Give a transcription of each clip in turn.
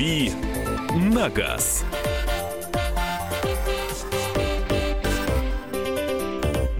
«Дави на газ».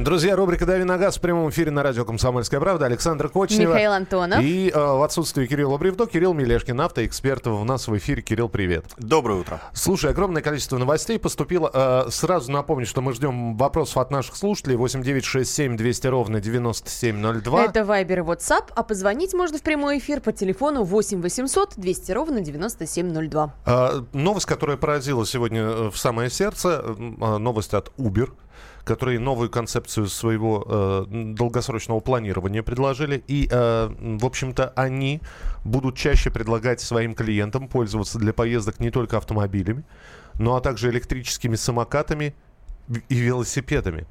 Друзья, рубрика «Дави на газ» в прямом эфире на радио «Комсомольская правда». Александр Кочнева. Михаил Антонов. И э, в отсутствии Кирилла Бревдо, Кирилл Мелешкин, автоэксперт у нас в эфире. Кирилл, привет. Доброе утро. Слушай, огромное количество новостей поступило. Э, сразу напомню, что мы ждем вопросов от наших слушателей. 8967 200 ровно 9702. Это Вайбер и WhatsApp, а позвонить можно в прямой эфир по телефону 8 800 200 ровно 9702. Э, новость, которая поразила сегодня э, в самое сердце, э, новость от Uber которые новую концепцию своего э, долгосрочного планирования предложили. И, э, в общем-то, они будут чаще предлагать своим клиентам пользоваться для поездок не только автомобилями, но а также электрическими самокатами и велосипедами.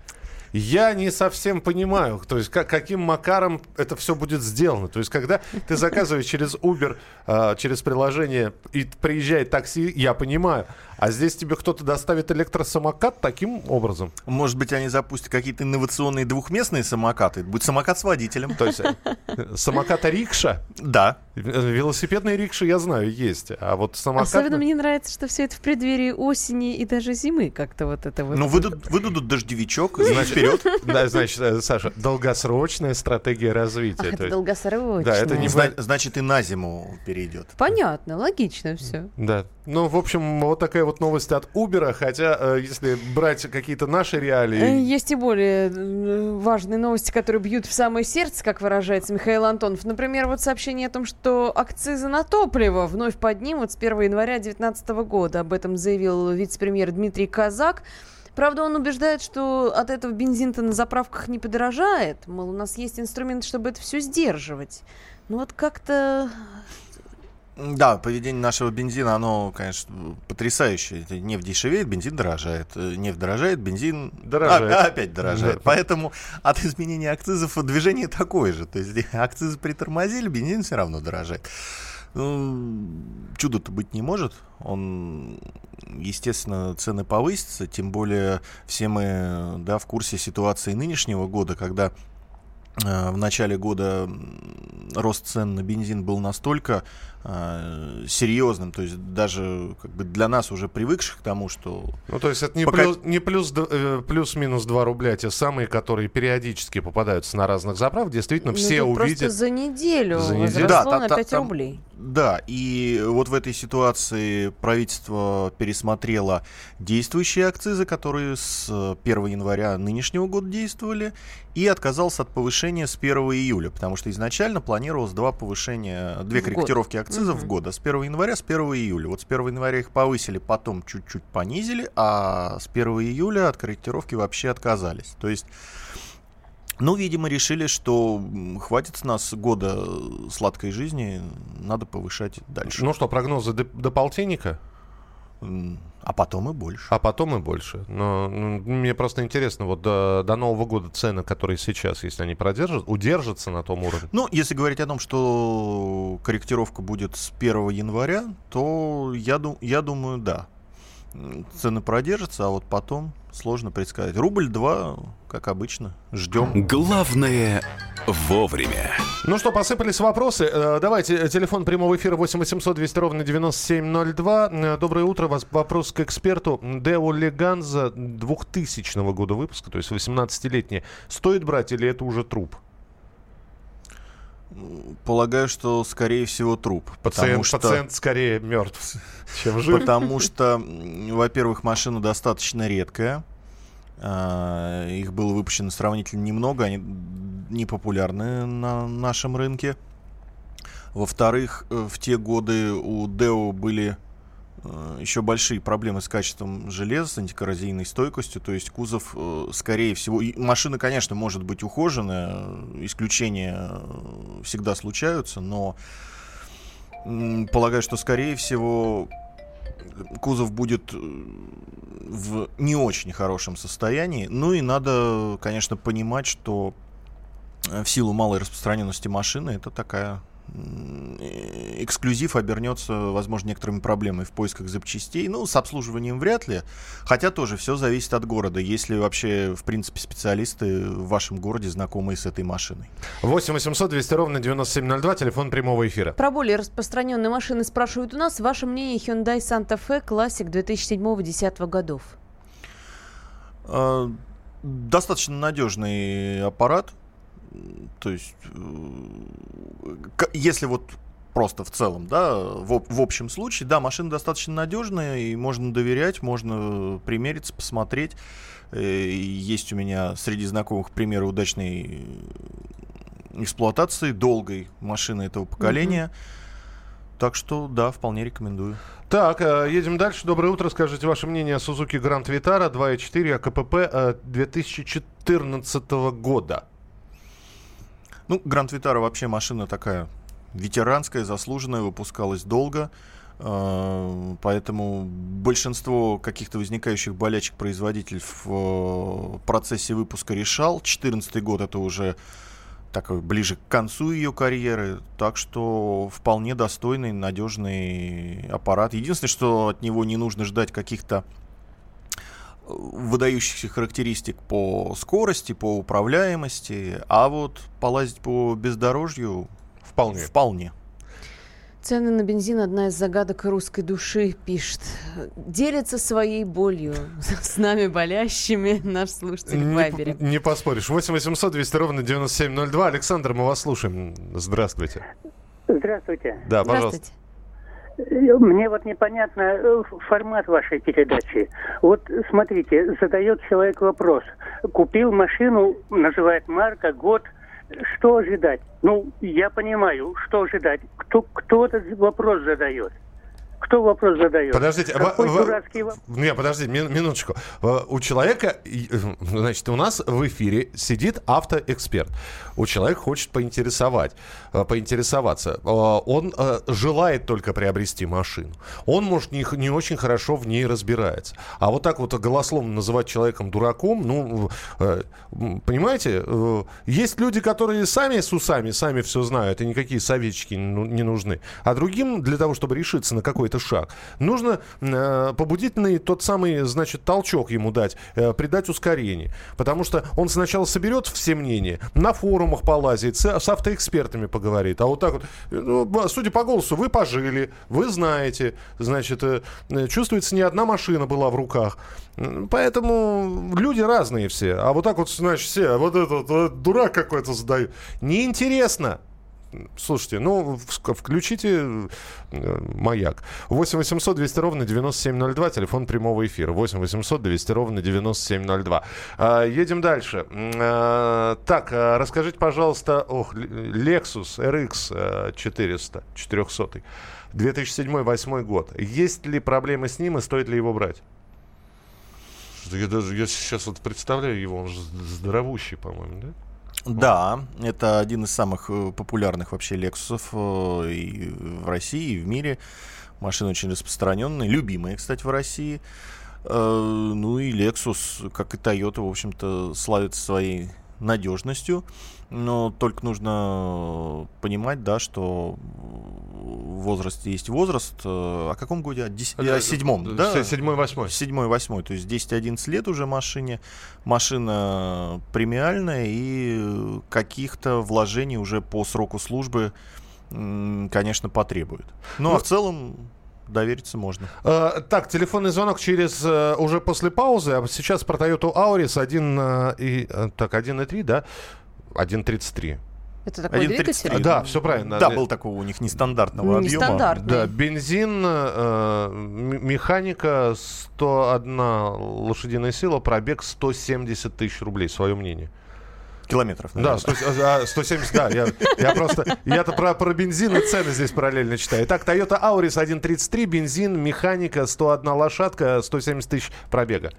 Я не совсем понимаю, то есть как, каким макаром это все будет сделано. То есть когда ты заказываешь через Uber, э, через приложение и приезжает такси, я понимаю. А здесь тебе кто-то доставит электросамокат таким образом. Может быть, они запустят какие-то инновационные двухместные самокаты. Это будет самокат с водителем. То есть э, самоката рикша? Да. Велосипедные рикши, я знаю, есть. А вот самокат... Особенно мне нравится, что все это в преддверии осени и даже зимы как-то вот это вот. Ну, выдадут, выдадут дождевичок, значит, вперед. Да, значит, э, Саша, долгосрочная стратегия развития. Ах, это есть- долгосрочно. Да, это не Зна- Значит, и на зиму перейдет. Понятно, логично все. Да. Ну, в общем, вот такая вот новость от Uber, хотя, э, если брать какие-то наши реалии... Есть и более э, важные новости, которые бьют в самое сердце, как выражается Михаил Антонов. Например, вот сообщение о том, что акцизы на топливо вновь поднимут с 1 января 2019 года. Об этом заявил вице-премьер Дмитрий Казак. Правда, он убеждает, что от этого бензин-то на заправках не подорожает. Мол, у нас есть инструмент, чтобы это все сдерживать. Ну вот как-то... Да, поведение нашего бензина, оно, конечно, потрясающее. Нефть дешевеет, бензин дорожает. Э, Нефть дорожает, бензин Дорожает. а- опять дорожает. Да. Поэтому от изменения акцизов движение такое же. То есть акцизы притормозили, бензин все равно дорожает. Ну, чуда-то быть не может. Он, естественно, цены повысятся. Тем более все мы да, в курсе ситуации нынешнего года, когда э, в начале года рост цен на бензин был настолько э, серьезным, то есть даже как бы для нас уже привыкших к тому, что Ну, то есть это не, Пока- плюс, не плюс, э, плюс-минус 2 рубля, те самые, которые периодически попадаются на разных заправках, действительно, ну, все увидят... Просто за неделю За неделю. Да, на та- 5 там- рублей. Да, и вот в этой ситуации правительство пересмотрело действующие акцизы, которые с э, 1 января нынешнего года действовали, и отказался от повышения с 1 июля, потому что изначально планировалось два повышения, две В год. Акцизов в Мгм. год, а с 1 января, с 1 июля. Вот с 1 января их повысили, потом чуть-чуть понизили, а с 1 июля от корректировки вообще отказались. То есть ну, видимо, решили, что хватит с нас года сладкой жизни, надо повышать дальше. Ну что, прогнозы до, до полтинника, А потом и больше. а потом и больше. Но ну, мне просто интересно, вот до, до Нового года цены, которые сейчас, если они продержат, удержатся на том уровне. Ну, если говорить о том, что корректировка будет с 1 января, то я, я думаю, да. Цены продержатся, а вот потом сложно предсказать. Рубль 2, как обычно, ждем. Главное вовремя. Ну что, посыпались вопросы. Э, Давайте, э, телефон прямого эфира 8 800 200 ровно 9702. Э, Доброе утро. Вас вопрос к эксперту. Део Леганза 2000 года выпуска, то есть 18-летняя. Стоит брать или это уже труп? Полагаю, что, скорее всего, труп. Пациент, что... пациент скорее мертв, чем жив. Потому что, во-первых, машина достаточно редкая. А, Их было выпущено сравнительно немного, они не популярны на нашем рынке. Во-вторых, э, в те годы у Deo были еще большие проблемы с качеством железа, с антикоррозийной стойкостью, то есть кузов, э, скорее всего, и машина, конечно, может быть ухоженная, э, исключения э, всегда случаются, но полагаю, что, скорее всего, кузов будет э, в не очень хорошем состоянии. Ну и надо, конечно, понимать, что э, в силу малой распространенности машины это такая э, эксклюзив обернется, возможно, некоторыми проблемами в поисках запчастей. Ну, с обслуживанием вряд ли. Хотя тоже все зависит от города. Если вообще, в принципе, специалисты в вашем городе знакомы с этой машиной. 8 800 200 ровно 9702, телефон прямого эфира. Про более распространенные машины спрашивают у нас. Ваше мнение Hyundai Santa Fe Classic 2007-2010 годов? А, достаточно надежный аппарат. То есть, э, если вот просто в целом, да, в, в общем случае, да, машина достаточно надежная, и можно доверять, можно примериться, посмотреть. Э, есть у меня среди знакомых примеры удачной эксплуатации долгой машины этого поколения. Mm-hmm. Так что, да, вполне рекомендую. Так, э, едем дальше. Доброе утро. Скажите ваше мнение о Suzuki Grand Vitara 2.4 АКПП 2014 года. Ну, Гранд Витара вообще машина такая ветеранская, заслуженная, выпускалась долго. Э, поэтому большинство каких-то возникающих болячек производитель в э, процессе выпуска решал. 2014 год это уже такой ближе к концу ее карьеры, так что вполне достойный, надежный аппарат. Единственное, что от него не нужно ждать каких-то выдающихся характеристик по скорости, по управляемости, а вот полазить по бездорожью вполне. вполне. Цены на бензин – одна из загадок русской души, пишет. Делится своей болью с нами болящими наш слушатель в Вайбере. Не, не поспоришь. 8 800 200 ровно 9702. Александр, мы вас слушаем. Здравствуйте. Здравствуйте. Да, пожалуйста. Мне вот непонятно э, формат вашей передачи. Вот смотрите, задает человек вопрос. Купил машину, называет марка, год. Что ожидать? Ну, я понимаю, что ожидать. Кто, кто этот вопрос задает? Кто вопрос задает? Подождите, Какой в, дурацкий вопрос? Не, подожди, минуточку. У человека, значит, у нас в эфире сидит автоэксперт. У человека хочет поинтересовать, э, поинтересоваться. Э, он э, желает только приобрести машину. Он, может, не, не очень хорошо в ней разбирается. А вот так вот голословно называть человеком дураком, ну, понимаете, есть люди, которые сами с усами, сами все знают, и никакие советчики не нужны. А другим для того, чтобы решиться на какой шаг. Нужно э, побудительный тот самый, значит, толчок ему дать, э, придать ускорение. Потому что он сначала соберет все мнения, на форумах полазит, с, с автоэкспертами поговорит. А вот так вот, ну, судя по голосу, вы пожили, вы знаете, значит, э, чувствуется, не одна машина была в руках. Поэтому люди разные все. А вот так вот, значит, все, вот этот вот, дурак какой-то задают. Неинтересно. Слушайте, ну, включите э, маяк. 8 800 200 ровно 9702, телефон прямого эфира. 8 800 200 ровно 9702. А, едем дальше. А, так, а, расскажите, пожалуйста, ох, Lexus RX 400, 400, 2007-2008 год. Есть ли проблемы с ним и стоит ли его брать? Я даже я сейчас вот представляю его, он же здоровущий, по-моему, да? Да, это один из самых э, популярных вообще Лексусов э, и в России, и в мире. Машина очень распространенная, любимая, кстати, в России. Э, ну и Lexus, как и Toyota, в общем-то, славится своей надежностью. Но только нужно понимать, да, что возраст есть возраст. О каком годе? О, дес... о седьмом, да? Седьмой, восьмой. Седьмой, восьмой. То есть 10-11 лет уже машине. Машина премиальная и каких-то вложений уже по сроку службы, конечно, потребует. Ну, а ну, а в целом довериться можно. Э, так, телефонный звонок через э, уже после паузы. А сейчас про Toyota Auris 1 э, и э, так 1.3, да? 1.33. Это такой 1, двигатель? А, да, все правильно. Да, был такого у них нестандартного Нестандартный. объема. Да, бензин, э, механика 101 лошадиная сила, пробег 170 тысяч рублей. Свое мнение. Километров. Наверное. Да, 100, 170, да. Я, я просто... Я-то про, про бензин и цены здесь параллельно читаю. Так, Toyota Auris 1.33, бензин, механика, 101 лошадка, 170 тысяч пробега.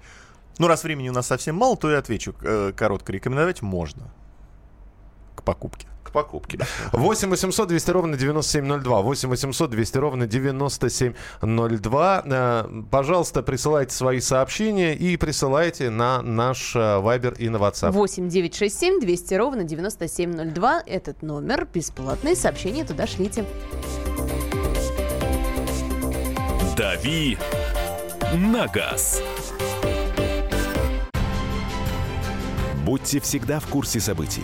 Ну, раз времени у нас совсем мало, то я отвечу. Э, коротко рекомендовать можно к покупке. К покупке. 8 800 200 ровно 9702. 8 800 200 ровно 9702. Э, Пожалуйста, присылайте свои сообщения и присылайте на наш э, Вайбер и на WhatsApp. 8 967 200 ровно 9702. Этот номер бесплатные сообщения туда шлите. «Дави на газ». Будьте всегда в курсе событий.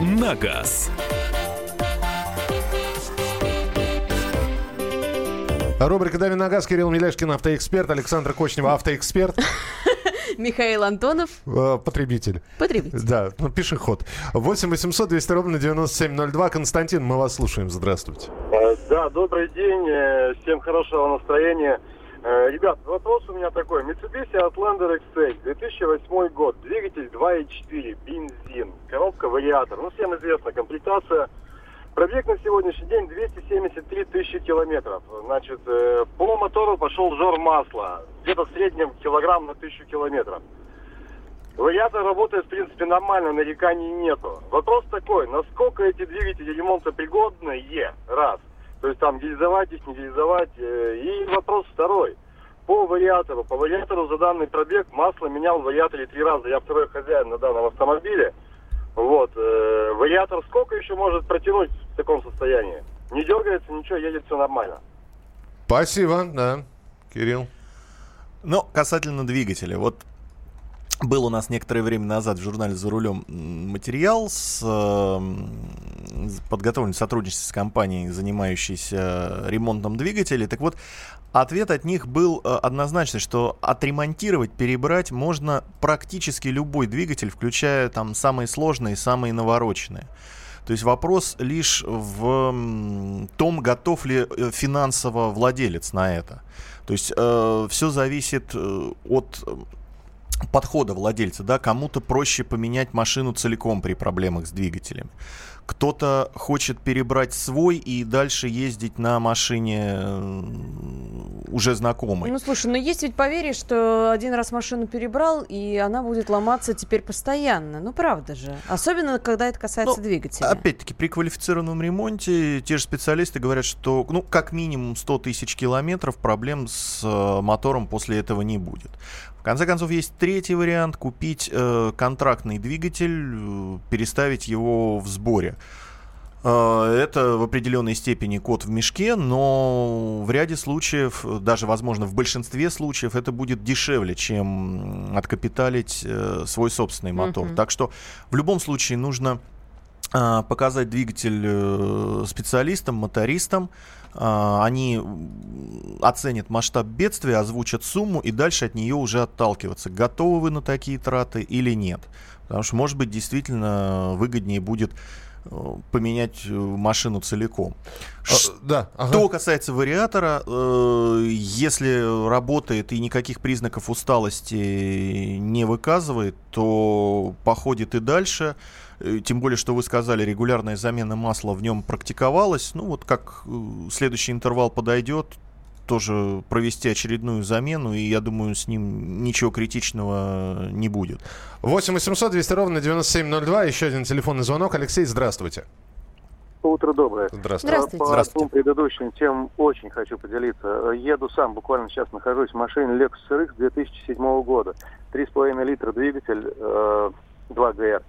на газ». Рубрика «Дави на газ», Кирилл Миляшкин, автоэксперт, Александр Кочнева, автоэксперт, Михаил Антонов, э, потребитель. потребитель. Да, ну, пешеход. 8 800 200 ровно 9702. Константин, мы вас слушаем. Здравствуйте. Э, Да, добрый день, э, всем хорошего настроения. Э, Ребят, вопрос у меня такой. Mitsubishi Outlander XL, 2008 год, двигатель 2.4, бензин, коробка вариатор. Ну, всем известна комплектация. Пробег на сегодняшний день 273 тысячи километров. Значит, э, по мотору пошел жор масла, где-то в среднем килограмм на тысячу километров. Вариатор работает, в принципе, нормально, нареканий нету. Вопрос такой, насколько эти двигатели ремонтопригодные, раз. То есть там гильзовать их, не гильзовать. э, И вопрос второй. По вариатору. По вариатору за данный пробег масло менял в вариаторе три раза. Я второй хозяин на данном автомобиле. Вот. э, Вариатор сколько еще может протянуть в таком состоянии? Не дергается, ничего, едет все нормально. Спасибо, да. Кирилл. Но касательно двигателя, вот был у нас некоторое время назад в журнале «За рулем» материал с, эм, с- подготовлен в сотрудничестве с компанией, занимающейся ремонтом двигателей. Так вот, ответ от них был э, однозначный, что отремонтировать, перебрать можно практически любой двигатель, включая там самые сложные, самые навороченные. То есть вопрос лишь в том, готов ли э, финансово владелец на это. То есть все зависит э, от э, подхода владельца, да, кому-то проще поменять машину целиком при проблемах с двигателем. Кто-то хочет перебрать свой и дальше ездить на машине э, уже знакомой. Ну, слушай, но есть ведь поверье, что один раз машину перебрал, и она будет ломаться теперь постоянно. Ну, правда же. Особенно, когда это касается Ну, двигателя. Опять-таки, при квалифицированном ремонте те же специалисты говорят, что ну, как минимум 100 тысяч километров проблем с э, мотором после этого не будет. В конце концов, есть третий вариант. Купить э, контрактный двигатель, э, переставить его в сборе. Э, Это в определенной степени кот в мешке, но в ряде случаев, э, даже, возможно, в большинстве случаев, это будет дешевле, чем откапиталить э, свой собственный мотор. Мгм. Так что в любом случае нужно а, показать двигатель э, специалистам, мотористам. Они оценят масштаб бедствия, озвучат сумму и дальше от нее уже отталкиваться. Готовы вы на такие траты или нет? Потому что, может быть, действительно выгоднее будет э, поменять э, машину целиком. Ш- А, да, ага. что касается вариатора, э, если работает и никаких признаков усталости не выказывает, то походит и дальше. Э, Тем более, что вы сказали, регулярная замена масла в нем практиковалась. Ну вот как э, следующий интервал подойдет, тоже провести очередную замену, и я думаю, с ним ничего критичного не будет. 8 800 200 ровно 9702. Еще один телефонный звонок. Алексей, здравствуйте. Утро доброе. Здравствуйте. Здравствуйте. По Здравствуйте. двум предыдущим темам очень хочу поделиться. Еду сам, буквально сейчас нахожусь в машине Lexus RX 2007 года. 3,5 литра двигатель, э, 2 ГР,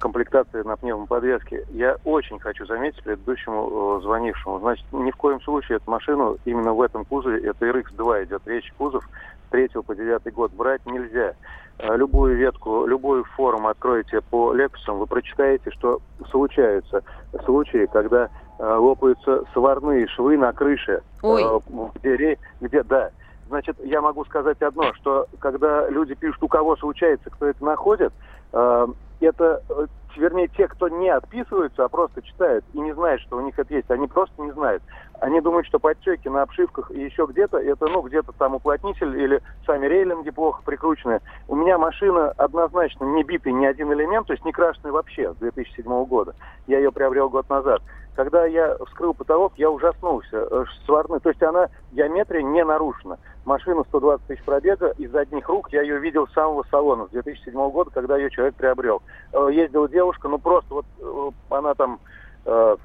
комплектация на пневмоподвеске. Я очень хочу заметить предыдущему э, звонившему. Значит, ни в коем случае эту машину именно в этом кузове, это RX-2 идет речь, кузов с 3 по 9 год брать нельзя. Э, Любую ветку, любую форум откроете по Lexus, вы прочитаете, что случаются случаи, когда э, лопаются сварные швы на крыше. Ой. э, где, ре- где, да. Значит, я могу сказать одно, что когда люди пишут, у кого случается, кто это находит, э, это, э, вернее, те, кто не отписываются, а просто читают и не знают, что у них это есть, они просто не знают. Они думают, что подчеки на обшивках и еще где-то, это, ну, где-то там уплотнитель или сами рейлинги плохо прикручены. У меня машина однозначно не битый ни один элемент, то есть не крашеный вообще с 2007 года. Я ее приобрел год назад. Когда я вскрыл потолок, я ужаснулся. Э, Сварный, то есть она геометрия не нарушена. Машина 120 тысяч пробега, из одних рук я ее видел с самого салона с 2007 года, когда ее человек приобрел. Э, Ездила девушка, ну просто вот э, она там э,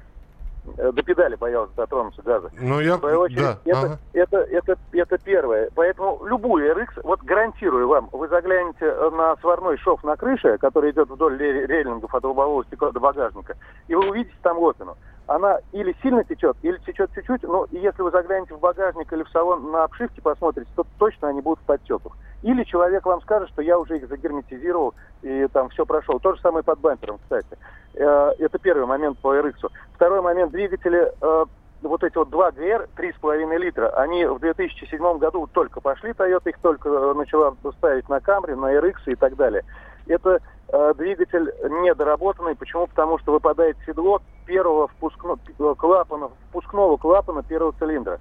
до педали боялась дотронуться газа. Ну, я... В свою очередь, Да, это, ага. это, это, это первое. Поэтому любую RX, вот гарантирую вам, вы заглянете на сварной шов на крыше, который идет вдоль ре- рейлингов от лобового стекла до багажника, и вы увидите там лопину. Она или сильно течет, или течет чуть-чуть, но если вы заглянете в багажник или в салон на обшивке посмотрите, то точно они будут в подтеках. Или человек вам скажет, что я уже их загерметизировал и там все прошел. То же самое под бампером, кстати. Э, Это первый момент по RX. Второй момент, двигатели э, вот эти вот два ГР 3,5 литра, они в 2007 году только пошли, Toyota их только э, начала ставить на Camry, на RX и так далее. Это э, двигатель недоработанный. Почему? Потому что выпадает седло первого впускно- э, клапана, впускного клапана первого цилиндра.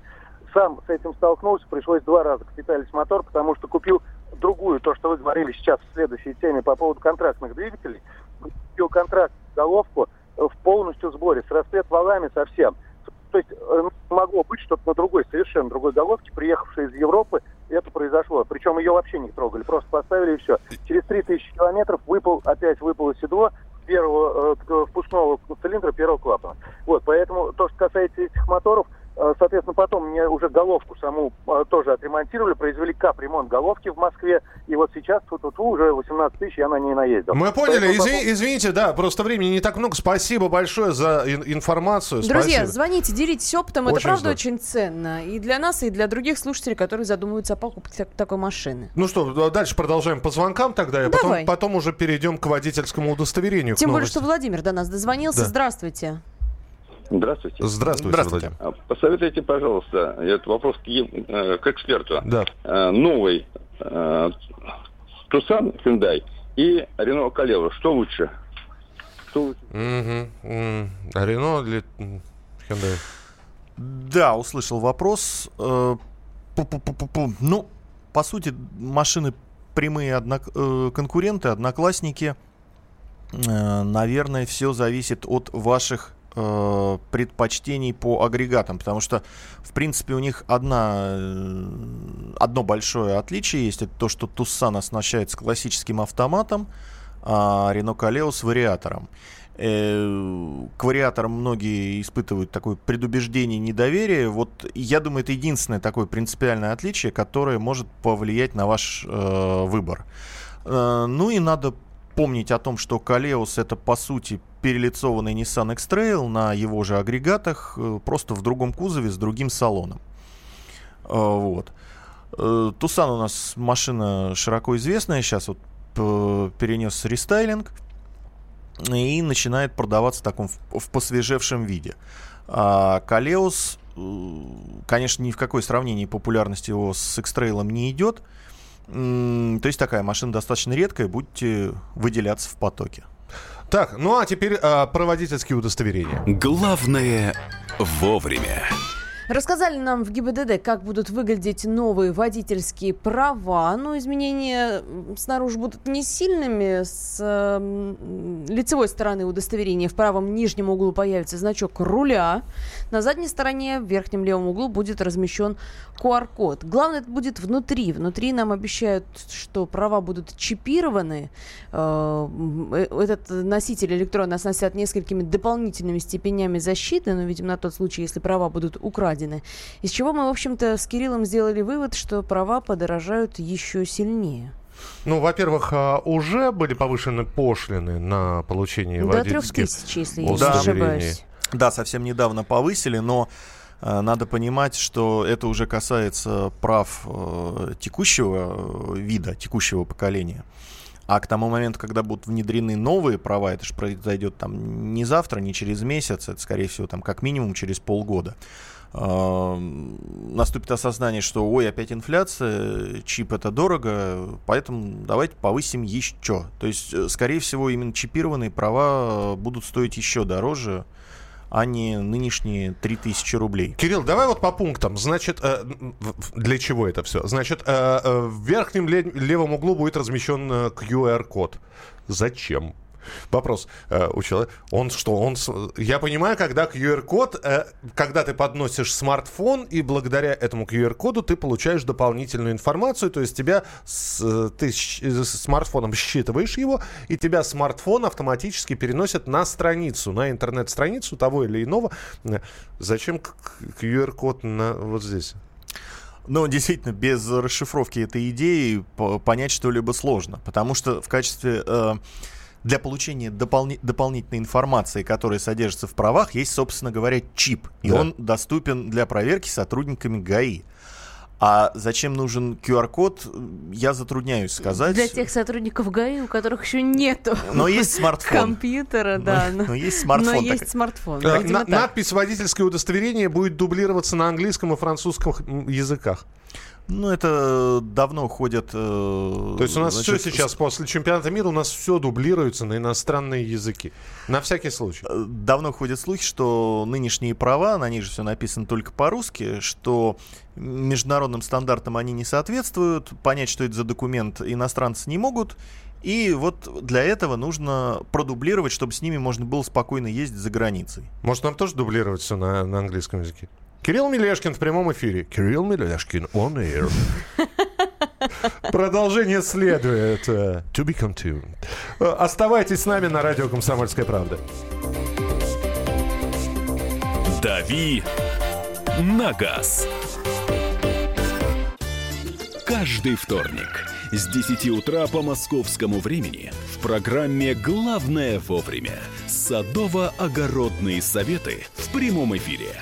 Сам с этим столкнулся, пришлось два раза капиталить мотор, потому что купил другую, то, что вы говорили сейчас в следующей теме по поводу контрактных двигателей. Купил контракт, головку э, в полностью сборе, с распред валами совсем. То есть э, могло быть что-то на другой, совершенно другой головке, приехавшей из Европы, это произошло. Причем ее вообще не трогали, просто поставили и все. Через 3000 километров выпал, опять выпало седло первого э, впускного цилиндра первого клапана. Вот, поэтому то, что касается этих моторов, соответственно, потом мне уже головку саму э, тоже отремонтировали, произвели капремонт головки в Москве, и вот сейчас тут вот уже 18 тысяч я на ней наездил. Мы поняли, Поэтому по Изви- извините, да, просто времени не так много. Спасибо большое за ин- информацию. Друзья, Спасибо. звоните, делитесь опытом. Это Очень правда здорово. очень ценно. И для нас, и для других слушателей, которые задумываются о покупке так- такой машины. Ну что, да, дальше продолжаем по звонкам тогда, и потом, Давай. потом уже перейдем к водительскому удостоверению. Тем более, что Владимир до нас дозвонился. Да. Здравствуйте. Здравствуйте. Здравствуйте, Здравствуйте. Владимир. А Посоветуйте, пожалуйста, этот вопрос к, э, к эксперту. Да. Э, Новый э, Тусан Hyundai и Renault Калева. Что лучше? Что лучше? А Рено или Hyundai? Да, услышал вопрос. Э. Ну, по сути, машины прямые однок- э, конкуренты, одноклассники. Наверное, все зависит от ваших э, предпочтений по агрегатам, потому что, в принципе, у них одна, э, одно большое отличие есть, это то, что Tucson оснащается классическим автоматом, а Renault Kaleo с вариатором. Э, К вариаторам многие испытывают такое предубеждение, недоверие. Вот я думаю, это единственное такое принципиальное отличие, которое может повлиять на ваш э, выбор. Э, ну и надо помнить о том, что Калеус это по сути перелицованный Nissan X-Trail на его же агрегатах, э, просто в другом кузове с другим салоном. Э, Вот. Э, Тусан у нас машина широко известная, сейчас вот перенес рестайлинг и начинает продаваться в таком в, посвежевшем виде. А Калеус, конечно, ни в какое сравнение популярность его с X-Trail не идет. То есть такая машина достаточно редкая, будете выделяться в потоке. Так, ну а теперь а, про водительские удостоверения. Главное вовремя. Рассказали нам в ГИБДД, как будут выглядеть новые водительские права. Ну, изменения снаружи будут не сильными. С м, лицевой стороны удостоверения в правом нижнем углу появится значок руля. На задней стороне, в верхнем левом углу, будет размещен QR-код. Главное, это будет внутри. Внутри нам обещают, что права будут чипированы. Э, э, Этот носитель электронно оснастят несколькими дополнительными степенями защиты, но, видимо, на тот случай, если права будут украдены. Из чего мы, в общем-то, с Кириллом сделали вывод, что права подорожают еще сильнее. Ну, во-первых, а, уже были повышены пошлины на получение До трех водительских тысяч, если я не ошибаюсь. Да, совсем недавно повысили, но надо понимать, что это уже касается прав э, текущего э, вида, текущего поколения. А к тому моменту, когда будут внедрены новые права, это же произойдет там не завтра, не через месяц, это, скорее всего, там как минимум через полгода. э, Наступит осознание, что ой, опять инфляция, чип это дорого, поэтому давайте повысим еще. То есть, э, скорее всего, именно чипированные права э, будут стоить еще дороже, а не нынешние 3000 рублей. Кирилл, давай вот по пунктам. Значит, э, для чего это все? Значит, э, э, в верхнем ле- левом углу будет размещен QR-код. Зачем? Вопрос э, у человека. Он что? Он, я понимаю, когда QR-код, э, когда ты подносишь смартфон, и благодаря этому QR-коду ты получаешь дополнительную информацию, то есть тебя с, ты с смартфоном считываешь его, и тебя смартфон автоматически переносит на страницу, на интернет-страницу того или иного. Э, Зачем QR-код на вот здесь? Но действительно, без расшифровки этой идеи по- понять что-либо сложно. Потому что в качестве... э, для получения дополни- дополнительной информации, которая содержится в правах, есть, собственно говоря, чип. И Да. он доступен для проверки сотрудниками ГАИ. А зачем нужен QR-код, я затрудняюсь сказать. Для тех сотрудников ГАИ, у которых еще нету Но есть смартфон. компьютера, да. Но- но есть смартфон, Но так- есть смартфон. Э, Видимо, на- так. надпись «Водительское удостоверение» будет дублироваться на английском и французском языках. Ну, это давно ходят... э, То есть у нас значит, все сейчас, после чемпионата мира, у нас все дублируется на иностранные языки. На всякий случай. Э, Давно ходят слухи, что нынешние права, на них же все написано только по-русски, что международным стандартам они не соответствуют, понять, что это за документ, иностранцы не могут. И вот для этого нужно продублировать, чтобы с ними можно было спокойно ездить за границей. Может, нам тоже дублировать все на, на английском языке? Кирилл Мелешкин в прямом эфире. Кирилл Мелешкин on air. Продолжение следует. э, To be continued. Э, Оставайтесь с нами на радио «Комсомольская правда». «Дави на газ». Каждый вторник с 10 утра по московскому времени в программе «Главное вовремя» садово-огородные советы в прямом эфире.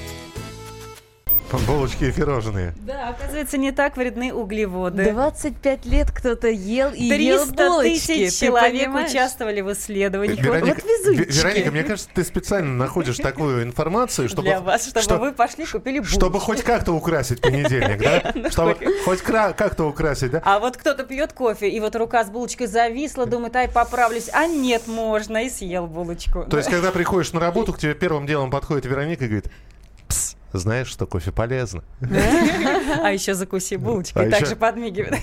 Булочки и пирожные. Да, оказывается, не так вредны углеводы. 25 лет кто-то ел и ел 300 булочки. тысяч ты человек понимаешь? участвовали в исследовании. Вероника, вот везунчики. Ве- Вероника, мне кажется, ты специально находишь такую информацию, чтобы... Для вас, чтобы что- вы пошли купили булочки. Чтобы хоть как-то украсить понедельник, да? Чтобы хоть как-то украсить, да? А вот кто-то пьет кофе, и вот рука с булочкой зависла, думает, ай, поправлюсь. А нет, можно, и съел булочку. То есть, когда приходишь на работу, к тебе первым делом подходит Вероника и говорит, «Пс, знаешь, что кофе полезно. А еще закуси булочкой, А и так еще- же подмигивает.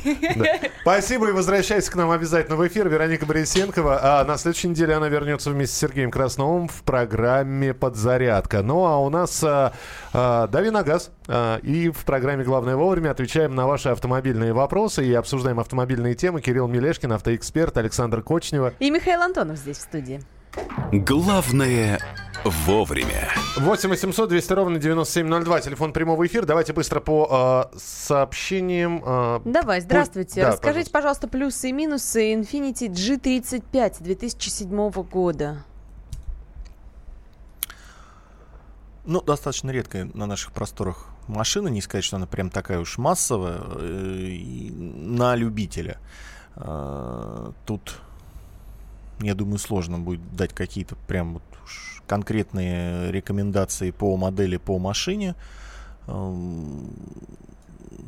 Спасибо и возвращайся к нам обязательно в эфир. Вероника Борисенкова. А на следующей неделе она вернется вместе с Сергеем Красновым в программе «Подзарядка». Ну а у нас а, а, «Дави на газ». И в программе «Главное вовремя» отвечаем на ваши автомобильные вопросы и обсуждаем автомобильные темы. Кирилл Мелешкин, автоэксперт, Александр Кочнева. И Михаил Антонов здесь в студии. Главное вовремя. 8 800 200 ровно 9702. Телефон прямого эфира. Давайте быстро по а, сообщениям. а, Давай, здравствуйте. Да, Расскажите, пожалуйста, плюсы и минусы Infiniti G35 2007 года. Ну, достаточно редкая на наших просторах машина, не сказать, что она прям такая уж массовая, э, на любителя. Э, Тут, я думаю, сложно будет дать какие-то прям вот конкретные рекомендации по модели, по машине. Эм,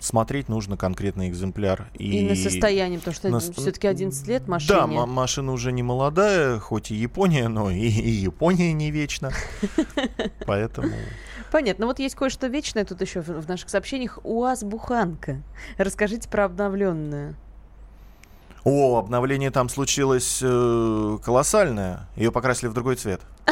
Смотреть нужно конкретный экземпляр. И, на состояние, потому что на- все-таки 11 лет машине. Да, ма- машина уже не молодая, хоть и Япония, но и, и Япония не вечна. Поэтому... Понятно. Вот есть кое-что вечное тут еще в, наших сообщениях. УАЗ-буханка. Расскажите про обновленную. О, обновление там случилось э, колоссальное. Ее покрасили в другой цвет.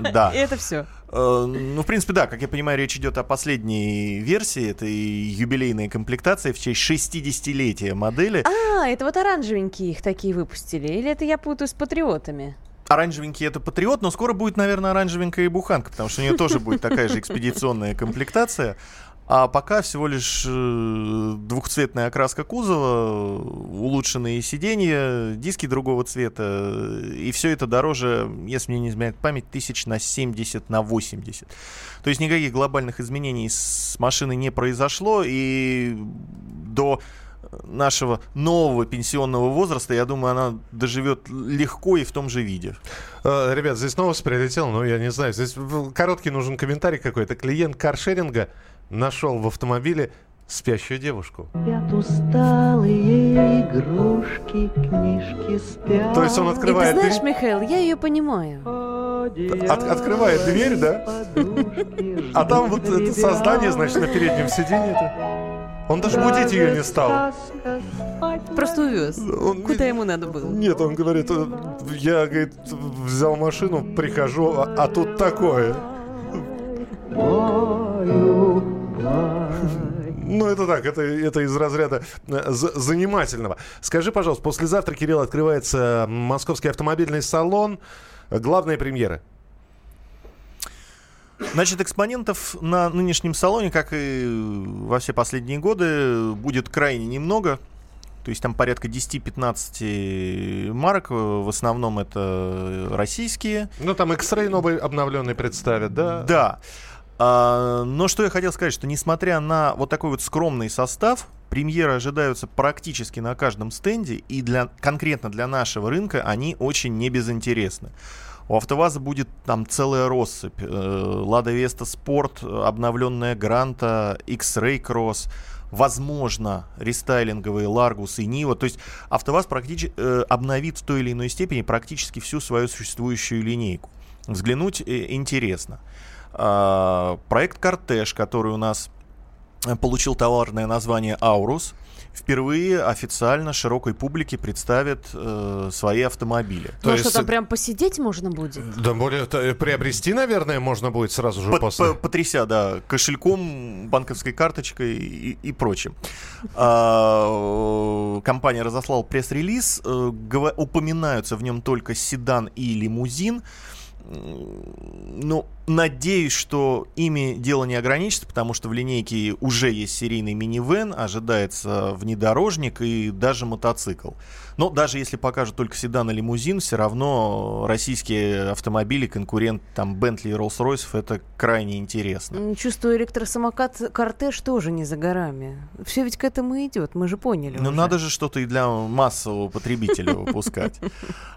Да. И это все. Э, Ну, в принципе, да, как я понимаю, речь идет о последней версии. Это и юбилейная комплектация в честь 60-летия модели. А, это вот оранжевенькие их такие выпустили. Или это я путаю с патриотами? Оранжевенький это патриот, но скоро будет, наверное, оранжевенькая и буханка, потому что у нее тоже будет такая же экспедиционная комплектация. А пока всего лишь э, двухцветная окраска кузова, улучшенные сиденья, диски другого цвета. И все это дороже, если мне не изменяет память, тысяч на 70, на 80. То есть никаких глобальных изменений с машиной не произошло. И до нашего нового пенсионного возраста, я думаю, она доживет легко и в том же виде. Э, Ребят, здесь новость прилетела, но я не знаю, здесь короткий нужен комментарий какой-то. Клиент каршеринга нашел в автомобиле спящую девушку. Спят усталые игрушки, книжки спят. То есть он И ты открывает знаешь, дверь, Михаил, я ее понимаю. от- открывает дверь, да? А там вот это создание, значит, на переднем сиденье. Он даже будить ее не стал. Просто увез. Он- Куда ему надо было? Нет, он говорит, э, я, говорит, взял машину, прихожу, а, а тут такое. Ну, это так, это, это из разряда э, за- занимательного. Скажи, пожалуйста, послезавтра, Кирилл, открывается Московский автомобильный салон. Главные премьеры. Значит, экспонентов на нынешнем салоне, как и во все последние годы, будет крайне немного. То есть там порядка 10-15 марок. В основном это российские. Ну, там X-Ray новый обновленный представят, да? Да. А, но что я хотел сказать, что несмотря на вот такой вот скромный состав, премьеры ожидаются практически на каждом стенде, и для, конкретно для нашего рынка они очень небезынтересны. У АвтоВАЗа будет там целая россыпь. Э, Лада Веста Спорт, обновленная Гранта, X-Ray Cross, возможно, рестайлинговые Ларгус и Нива. То есть АвтоВАЗ практически э, обновит в той или иной степени практически всю свою существующую линейку. Взглянуть э, интересно. Проект Кортеж, который у нас э, получил товарное название Аурус, впервые официально широкой публике представит э, свои автомобили. Ну а есть- что, там прям посидеть можно будет? Да, более то, э, приобрести, наверное, можно будет сразу же Под- после. по- потряся, да, кошельком, банковской карточкой и, и прочим. А, компания разослала пресс-релиз, э, упоминаются в нем только седан и лимузин. Ну, надеюсь, что ими дело не ограничится, потому что в линейке уже есть серийный минивэн, ожидается внедорожник и даже мотоцикл. Но даже если покажут только седан и лимузин, все равно российские автомобили, конкурент там Bentley и Rolls-Royce, это крайне интересно. Чувствую, электросамокат кортеж тоже не за горами. Все ведь к этому идет, мы же поняли. Ну, надо же что-то и для массового потребителя выпускать.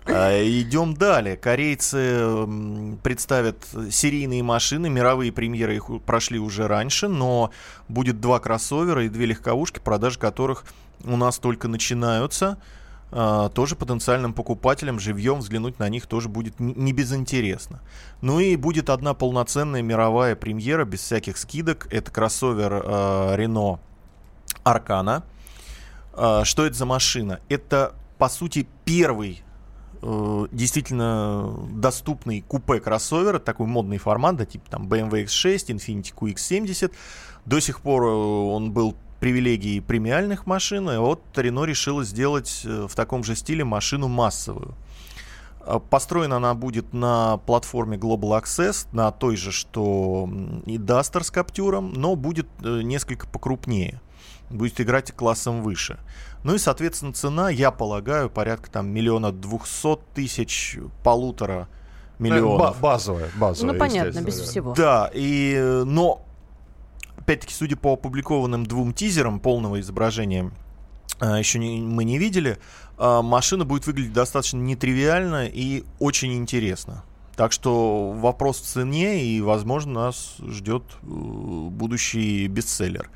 А, Идем далее. Корейцы представят серийные машины. Мировые премьеры их прошли уже раньше, но будет два кроссовера и две легковушки, продажи которых у нас только начинаются. А, Тоже потенциальным покупателям живьем взглянуть на них тоже будет не безинтересно. Ну и будет одна полноценная мировая премьера без всяких скидок. Это кроссовер а, Renault Аркана. А, Что это за машина? Это, по сути, первый э, действительно доступный купе кроссовер, такой модный формат, да, типа там BMW X6, Infiniti QX70. До сих пор э, он был привилегией премиальных машин, и вот Рено решила сделать э, в таком же стиле машину массовую. А, Построена она будет на платформе Global Access, на той же, что и Duster с Каптюром, но будет э, несколько покрупнее. Будет играть классом выше. Ну и, соответственно, цена, я полагаю, порядка там миллиона двухсот тысяч, полутора миллионов. Ба- базовая, базовая. Ну, понятно, без да. всего. Да, и, но, опять-таки, судя по опубликованным двум тизерам полного изображения, а, еще не- мы не видели, а, машина будет выглядеть достаточно нетривиально и очень интересно. Так что вопрос в цене, и, возможно, нас ждет э, будущий бестселлер.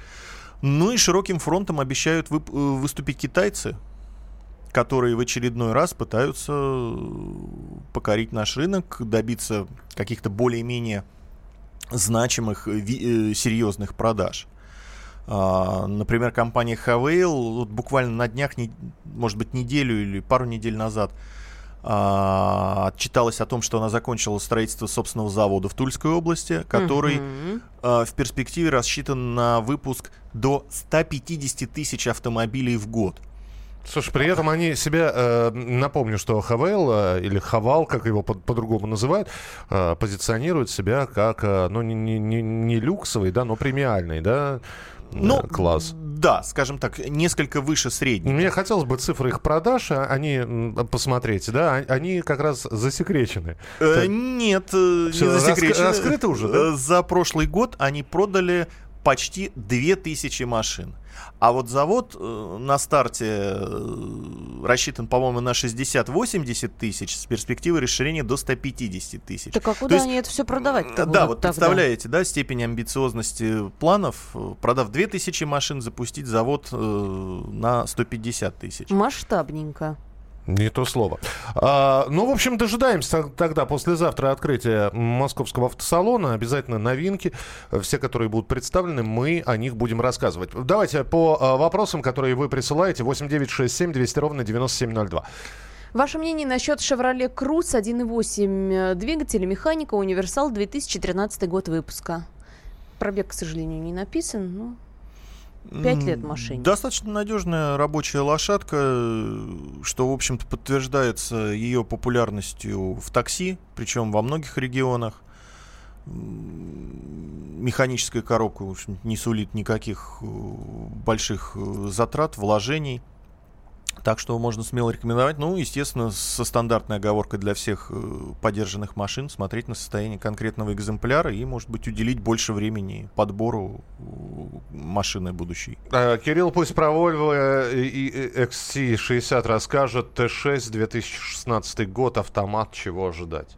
Ну и широким фронтом обещают вып- э, выступить китайцы, которые в очередной раз пытаются э, покорить наш рынок, добиться каких-то более-менее значимых, э, серьезных продаж. А, Например, компания Havail вот буквально на днях, может быть, неделю или пару недель назад отчиталась о том, что она закончила строительство собственного завода в Тульской области, который а, в перспективе рассчитан на выпуск до 150 тысяч автомобилей в год. Слушай, при этом они себя, э, напомню, что ХВЛ э, или Хавал, как его по- по-другому называют, э, позиционирует себя как, э, ну, не, не- не- не люксовый, да, но премиальный, да, Ну, класс. Да, скажем так, несколько выше среднего. Мне хотелось бы цифры их продаж, а, они посмотреть, да, а- они как раз засекречены. Э. Нет, э, Всё, не раскры- засекречено. раскрыто уже, да? Э, За прошлый год они продали почти 2000 машин. А вот завод э, на старте э, рассчитан, по-моему, на 60-80 тысяч с перспективой расширения до 150 тысяч. Так а То куда есть, они это все продавать Да, вот представляете, да, степень амбициозности планов, э, продав 2000 машин, запустить завод на 150 тысяч. Масштабненько. Не то слово. А, ну, в общем, дожидаемся тогда послезавтра открытия московского автосалона. Обязательно новинки, все, которые будут представлены, мы о них будем рассказывать. Давайте по а, вопросам, которые вы присылаете. 8967 200 ровно 9702. Ваше мнение насчет Chevrolet Cruze 1.8 двигателя механика универсал 2013 год выпуска. Пробег, к сожалению, не написан, но пять лет машине. Достаточно надежная рабочая лошадка, что, в общем-то, подтверждается ее популярностью в такси, причем во многих регионах. Механическая коробка не сулит никаких э, больших э, затрат, вложений. Так что можно смело рекомендовать. Ну, естественно, со стандартной оговоркой для всех э, подержанных машин смотреть на состояние конкретного экземпляра и, может быть, уделить больше времени подбору э, машины будущей. А, Кирилл пусть про Volvo и и XC60 расскажет. Т6 2016 год, автомат, чего ожидать?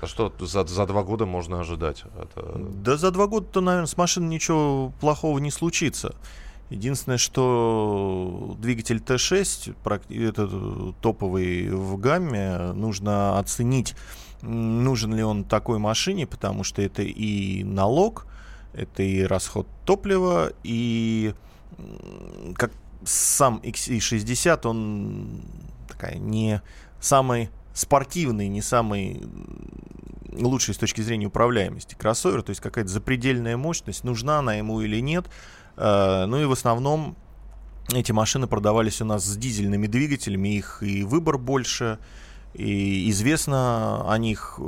А Что за, за два года можно ожидать? Это... Да за два года-то, наверное, с машиной ничего плохого не случится. Единственное, что двигатель Т6, прак- это э, топовый в гамме, нужно оценить, нужен ли он такой машине, потому что это и налог, это и расход топлива, и как сам XC60, он такая не самый спортивный, не самый лучший с точки зрения управляемости кроссовер, то есть какая-то запредельная мощность, нужна она ему или нет. Э, Ну и в основном эти машины продавались у нас с дизельными двигателями, их и выбор больше, и известно о них э,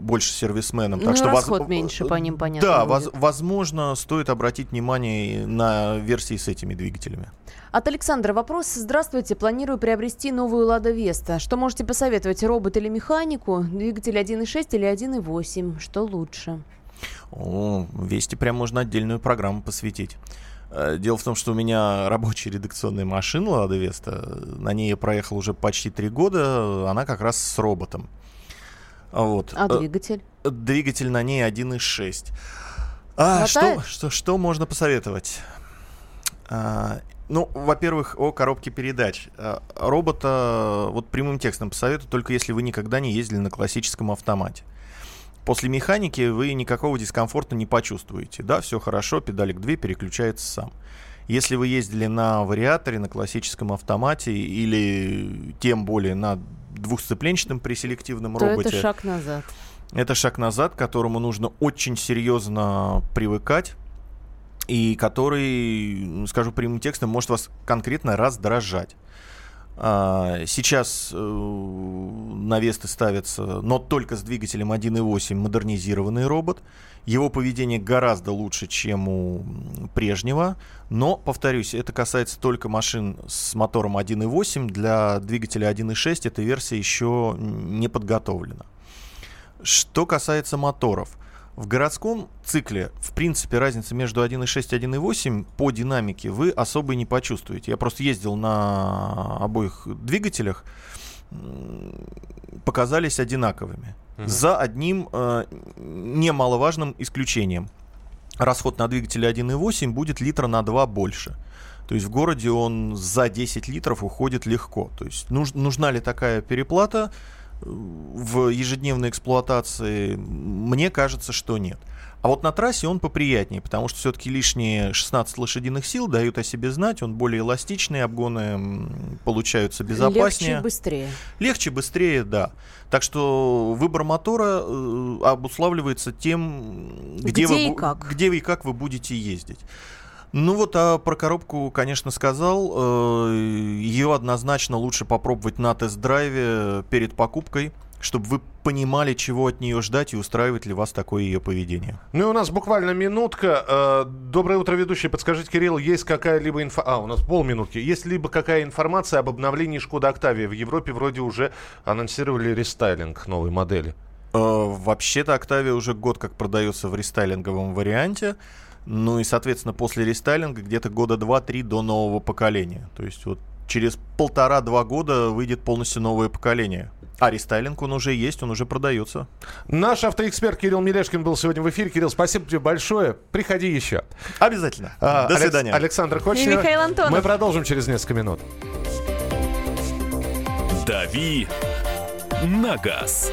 больше сервисменам. Ну, и воз- расход меньше по ним, понятно, Да, будет. воз- возможно, стоит обратить внимание на версии с этими двигателями. От Александра вопрос. Здравствуйте, планирую приобрести новую Лада Веста. Что можете посоветовать, робот или механику? Двигатель 1.6 или 1.8? Что лучше? О, Вести прям можно отдельную программу посвятить. Э, Дело в том, что у меня рабочая редакционная машина Лада Веста. На ней я проехал уже почти три года. Она как раз с роботом. Вот. А Э, двигатель? Двигатель на ней 1.6. А, что, что, что можно посоветовать? А, ну, во-первых, о коробке передач. А, Робота вот прямым текстом посоветую, только если вы никогда не ездили на классическом автомате. После механики вы никакого дискомфорта не почувствуете. Да, все хорошо, педалик 2 переключается сам. Если вы ездили на вариаторе, на классическом автомате или тем более на двухсцепленчатом преселективном То роботе, это шаг назад. это шаг назад, к которому нужно очень серьезно привыкать и который, скажу прямым текстом, может вас конкретно раздражать. А, Сейчас э, на Весты ставится, но только с двигателем 1.8 модернизированный робот. Его поведение гораздо лучше, чем у прежнего. Но, повторюсь, это касается только машин с мотором 1.8. Для двигателя 1.6 эта версия еще не подготовлена. Что касается моторов. В городском цикле, в принципе, разницы между 1.6 и 1.8 по динамике вы особо и не почувствуете. Я просто ездил на обоих двигателях, показались одинаковыми. Мгм. За одним э, немаловажным исключением. Расход на двигателе 1.8 будет литра на 2 больше. То есть в городе он за 10 литров уходит легко. То есть нуж- нужна ли такая переплата в ежедневной эксплуатации? Мне кажется, что нет. А вот на трассе он поприятнее, потому что все-таки лишние 16 лошадиных сил дают о себе знать, он более эластичный, обгоны получаются безопаснее. Легче и быстрее. Легче, быстрее, да. Так что выбор мотора э, обуславливается тем, где, Где вы, и как. где и как вы будете ездить. Ну вот, а про коробку, конечно, сказал. Э, Ее однозначно лучше попробовать на тест-драйве перед покупкой, чтобы вы понимали, чего от нее ждать и устраивает ли вас такое ее поведение. Ну и у нас буквально минутка. Э, Доброе утро, ведущий. Подскажите, Кирилл, есть какая-либо инфа... А, у нас полминутки. Есть либо какая информация об обновлении Шкода Октавия? В Европе вроде уже анонсировали рестайлинг новой модели. Э, Вообще-то Октавия уже год как продается в рестайлинговом варианте. Ну и, соответственно, после рестайлинга где-то года два-три до нового поколения. То есть вот через полтора-два года выйдет полностью новое поколение. А рестайлинг он уже есть, он уже продается. Наш автоэксперт Кирилл Мелешкин был сегодня в эфире. Кирилл, спасибо тебе большое. Приходи еще. Обязательно. А, До Алекс- свидания. Александр Кочнев. И Михаил Антонов. Мы продолжим через несколько минут. «Дави на газ».